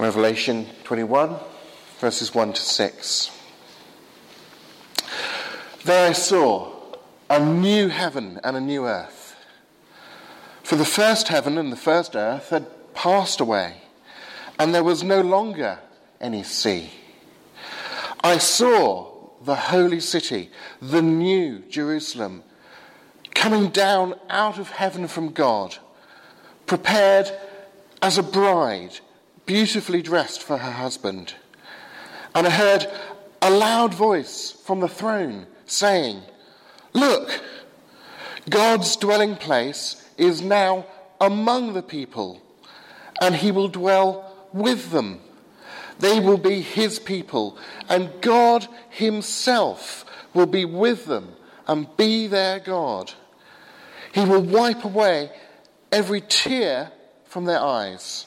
Revelation 21, verses 1 to 6. There I saw a new heaven and a new earth. For the first heaven and the first earth had passed away, and there was no longer any sea. I saw the holy city, the new Jerusalem, coming down out of heaven from God, prepared as a bride, beautifully dressed for her husband. And I heard a loud voice from the throne saying, Look, God's dwelling place is now among the people, and he will dwell with them. They will be his people, and God himself will be with them and be their God. He will wipe away every tear from their eyes.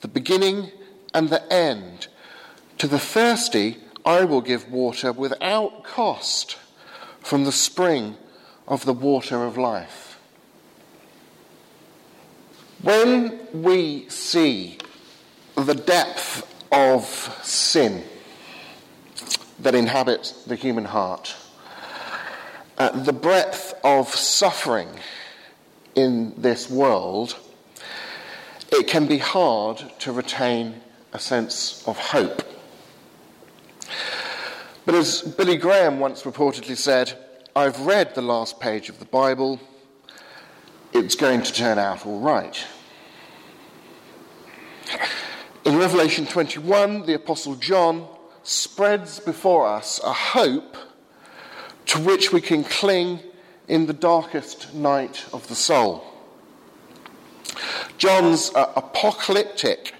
the beginning and the end. To the thirsty, I will give water without cost from the spring of the water of life. When we see the depth of sin that inhabits the human heart, uh, the breadth of suffering in this world, it can be hard to retain a sense of hope. But as Billy Graham once reportedly said, I've read the last page of the Bible, it's going to turn out all right. In Revelation 21, the Apostle John spreads before us a hope to which we can cling in the darkest night of the soul. John's uh, apocalyptic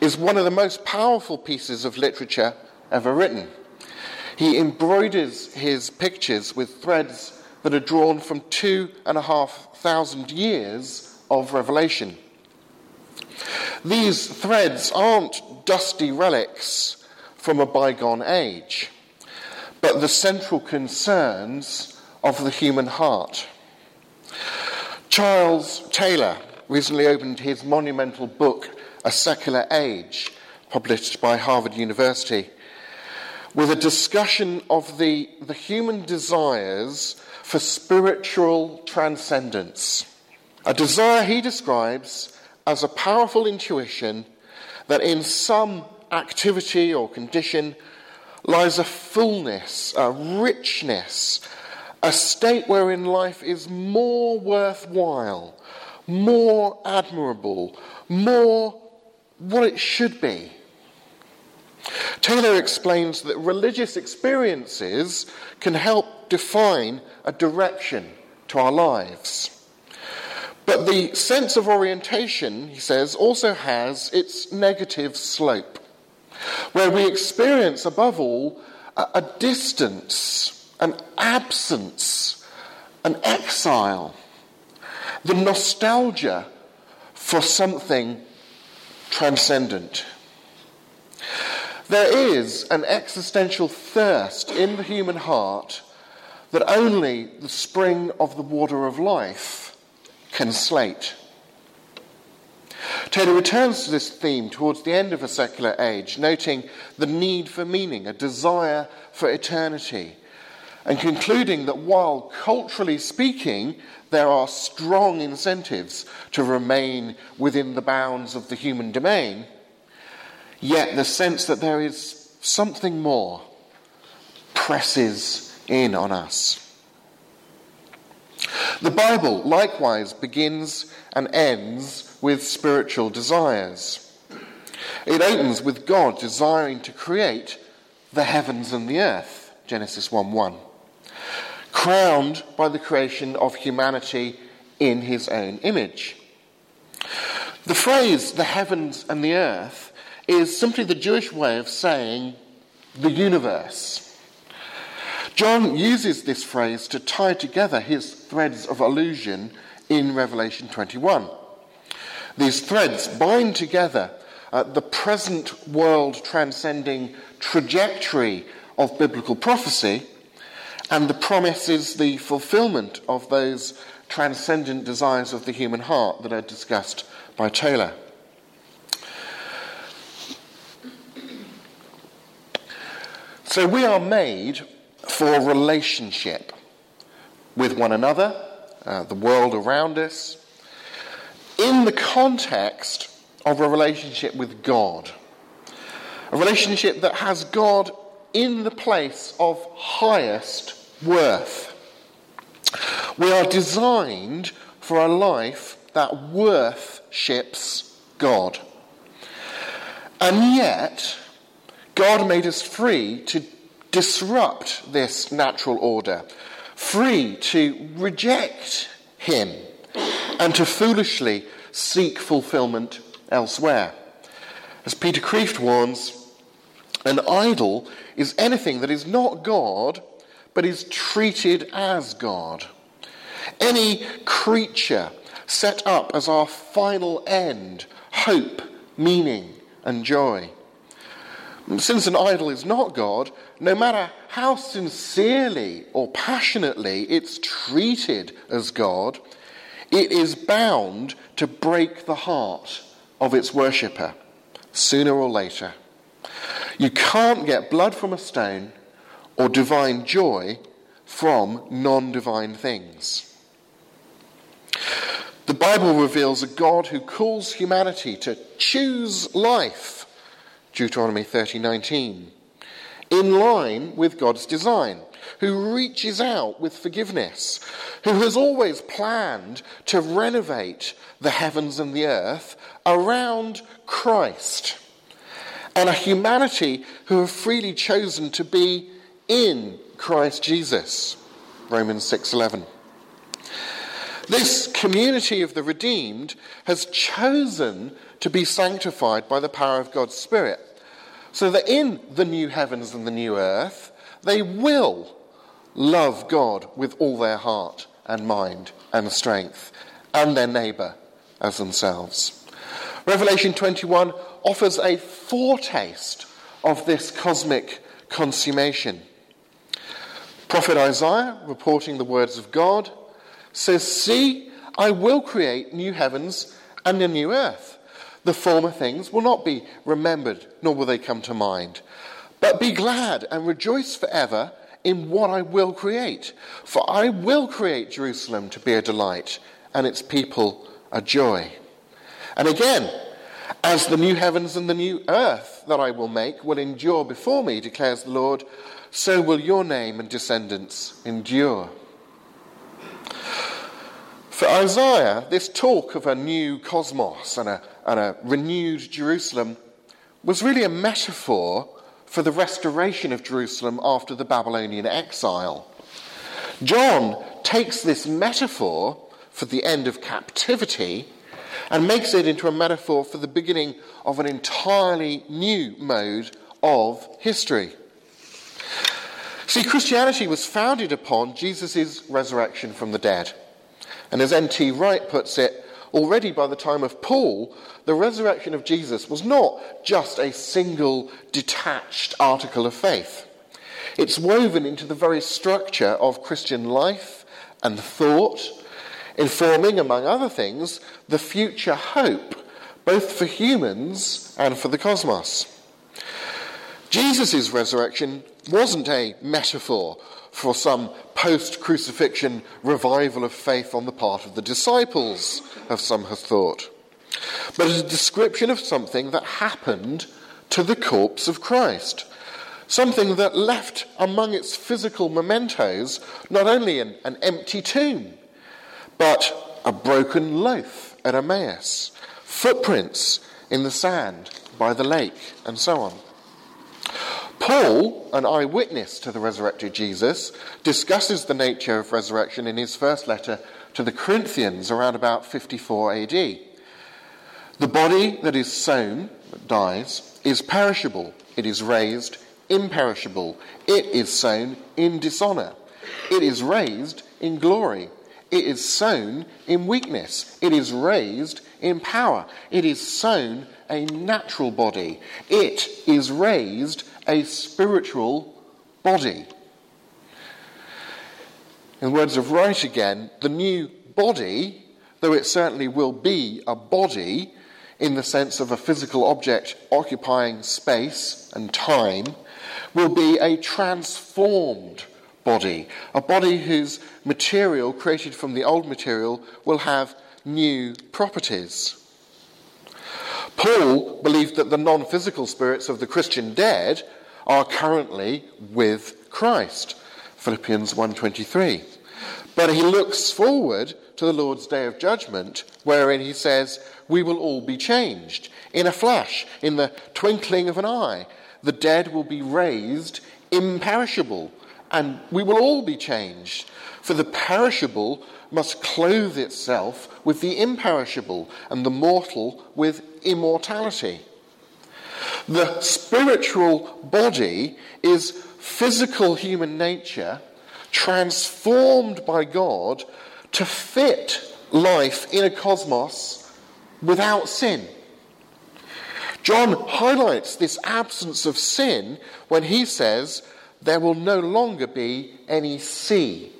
is one of the most powerful pieces of literature ever written. He embroiders his pictures with threads that are drawn from two and a half thousand years of revelation. These threads aren't dusty relics from a bygone age, but the central concerns of the human heart. Charles Taylor recently opened his monumental book, A Secular Age, published by Harvard University with a discussion of the, the human desires for spiritual transcendence. A desire he describes as a powerful intuition that in some activity or condition lies a fullness, a richness, a state wherein life is more worthwhile, more admirable, more what it should be Taylor explains that religious experiences can help define a direction to our lives. But the sense of orientation, he says, also has its negative slope, where we experience, above all, a, a distance, an absence, an exile, the nostalgia for something transcendent. There is an existential thirst in the human heart that only the spring of the water of life can slate. Taylor returns to this theme towards the end of a secular age, noting the need for meaning, a desire for eternity, and concluding that while culturally speaking, there are strong incentives to remain within the bounds of the human domain, Yet the sense that there is something more presses in on us. The Bible likewise begins and ends with spiritual desires. It opens with God desiring to create the heavens and the earth, Genesis 1 1, crowned by the creation of humanity in his own image. The phrase the heavens and the earth is simply the Jewish way of saying the universe. John uses this phrase to tie together his threads of allusion in Revelation 21. These threads bind together uh, the present world transcending trajectory of biblical prophecy and the promise is the fulfillment of those transcendent desires of the human heart that are discussed by Taylor. So we are made for relationship with one another, uh, the world around us, in the context of a relationship with God. A relationship that has God in the place of highest worth. We are designed for a life that worships God. And yet, God made us free to disrupt this natural order, free to reject Him, and to foolishly seek fulfillment elsewhere. As Peter Kreeft warns, an idol is anything that is not God, but is treated as God. Any creature set up as our final end, hope, meaning, and joy. Since an idol is not God, no matter how sincerely or passionately it's treated as God, it is bound to break the heart of its worshipper sooner or later. You can't get blood from a stone or divine joy from non divine things. The Bible reveals a God who calls humanity to choose life, Deuteronomy 30:19, in line with God's design, who reaches out with forgiveness, who has always planned to renovate the heavens and the earth around Christ, and a humanity who have freely chosen to be in Christ Jesus. Romans 6:11. This community of the redeemed has chosen to be sanctified by the power of God's Spirit, so that in the new heavens and the new earth, they will love God with all their heart and mind and strength, and their neighbour as themselves. Revelation 21 offers a foretaste of this cosmic consummation. Prophet Isaiah, reporting the words of God, says, See, I will create new heavens and a new earth. The former things will not be remembered, nor will they come to mind. But be glad and rejoice forever in what I will create. For I will create Jerusalem to be a delight, and its people a joy. And again, as the new heavens and the new earth that I will make will endure before me, declares the Lord, so will your name and descendants endure. For Isaiah, this talk of a new cosmos and a, and a renewed Jerusalem was really a metaphor for the restoration of Jerusalem after the Babylonian exile. John takes this metaphor for the end of captivity and makes it into a metaphor for the beginning of an entirely new mode of history. See, Christianity was founded upon Jesus' resurrection from the dead. And as N.T. Wright puts it, already by the time of Paul, the resurrection of Jesus was not just a single detached article of faith. It's woven into the very structure of Christian life and thought informing, among other things, the future hope, both for humans and for the cosmos. Jesus' resurrection wasn't a metaphor for some post crucifixion revival of faith on the part of the disciples, as some have thought, but a description of something that happened to the corpse of Christ. Something that left among its physical mementos not only an, an empty tomb, but a broken loaf at Emmaus, footprints in the sand by the lake, and so on. Paul, an eyewitness to the resurrected Jesus, discusses the nature of resurrection in his first letter to the Corinthians around about 54 AD. The body that is sown that dies is perishable, it is raised imperishable, it is sown in dishonor, it is raised in glory, it is sown in weakness, it is raised in power, it is sown a natural body, it is raised a spiritual body. In the words of Wright again, the new body, though it certainly will be a body in the sense of a physical object occupying space and time, will be a transformed body, a body whose material created from the old material will have new properties. Paul believed that the non physical spirits of the Christian dead are currently with Christ. Philippians 1:23. But he looks forward to the Lord's day of judgment wherein he says we will all be changed in a flash in the twinkling of an eye the dead will be raised imperishable and we will all be changed for the perishable must clothe itself with the imperishable and the mortal with immortality the spiritual body is physical human nature transformed by God to fit life in a cosmos without sin. John highlights this absence of sin when he says, There will no longer be any sea.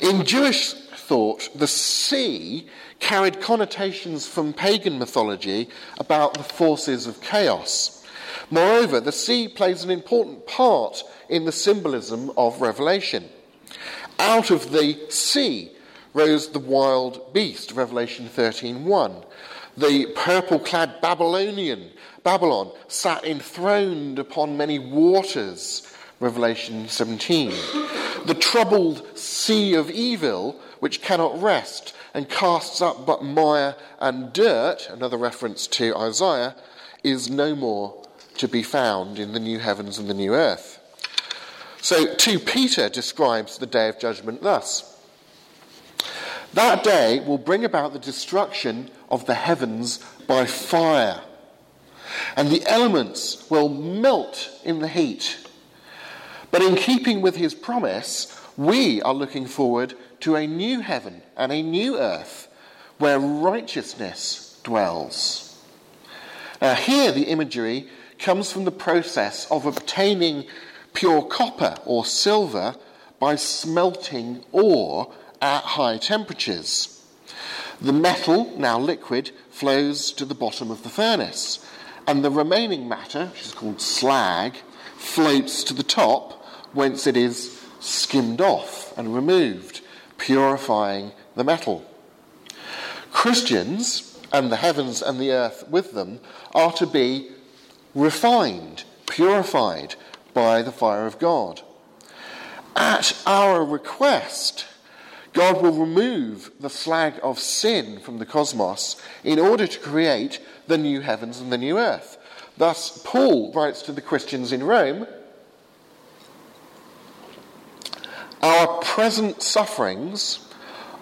In Jewish thought, the sea carried connotations from pagan mythology about the forces of chaos. Moreover, the sea plays an important part in the symbolism of Revelation. Out of the sea rose the wild beast, Revelation 13:1. The purple-clad Babylonian, Babylon, sat enthroned upon many waters, Revelation 17. The troubled sea of evil, which cannot rest, and casts up but mire and dirt, another reference to Isaiah, is no more to be found in the new heavens and the new earth. So, 2 Peter describes the day of judgment thus That day will bring about the destruction of the heavens by fire, and the elements will melt in the heat. But in keeping with his promise, we are looking forward to a new heaven and a new earth where righteousness dwells. Now, here the imagery comes from the process of obtaining pure copper or silver by smelting ore at high temperatures. The metal, now liquid, flows to the bottom of the furnace, and the remaining matter, which is called slag, floats to the top, whence it is skimmed off and removed purifying the metal. Christians, and the heavens and the earth with them, are to be refined, purified by the fire of God. At our request, God will remove the slag of sin from the cosmos in order to create the new heavens and the new earth. Thus, Paul writes to the Christians in Rome Our present sufferings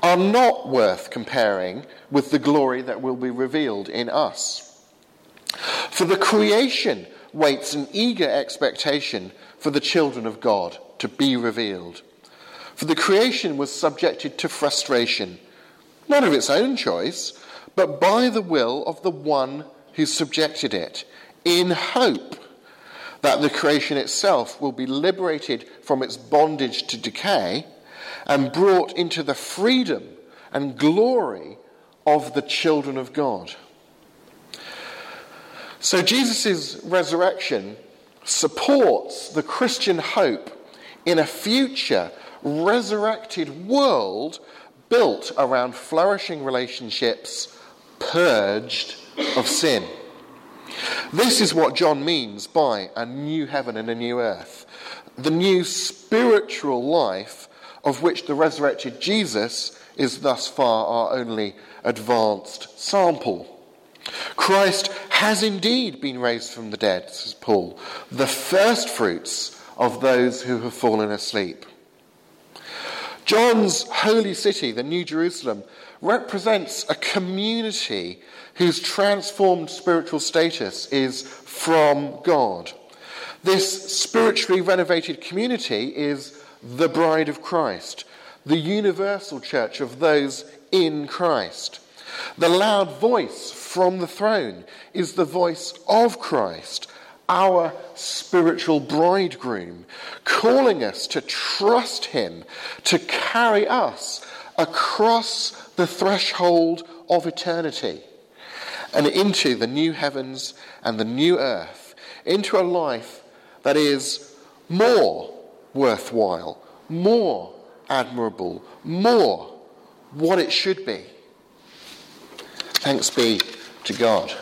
are not worth comparing with the glory that will be revealed in us. For the creation waits an eager expectation for the children of God to be revealed. For the creation was subjected to frustration, not of its own choice, but by the will of the one who subjected it, in hope that the creation itself will be liberated from its bondage to decay and brought into the freedom and glory of the children of God. So Jesus' resurrection supports the Christian hope in a future resurrected world built around flourishing relationships purged of sin. This is what John means by a new heaven and a new earth. The new spiritual life of which the resurrected Jesus is thus far our only advanced sample. Christ has indeed been raised from the dead, says Paul, the first fruits of those who have fallen asleep. John's holy city, the New Jerusalem, represents a community whose transformed spiritual status is from God. This spiritually renovated community is the bride of Christ, the universal church of those in Christ. The loud voice from the throne is the voice of Christ, our spiritual bridegroom, calling us to trust him to carry us across the threshold of eternity and into the new heavens and the new earth, into a life that is more worthwhile, more admirable, more what it should be. Thanks be to God.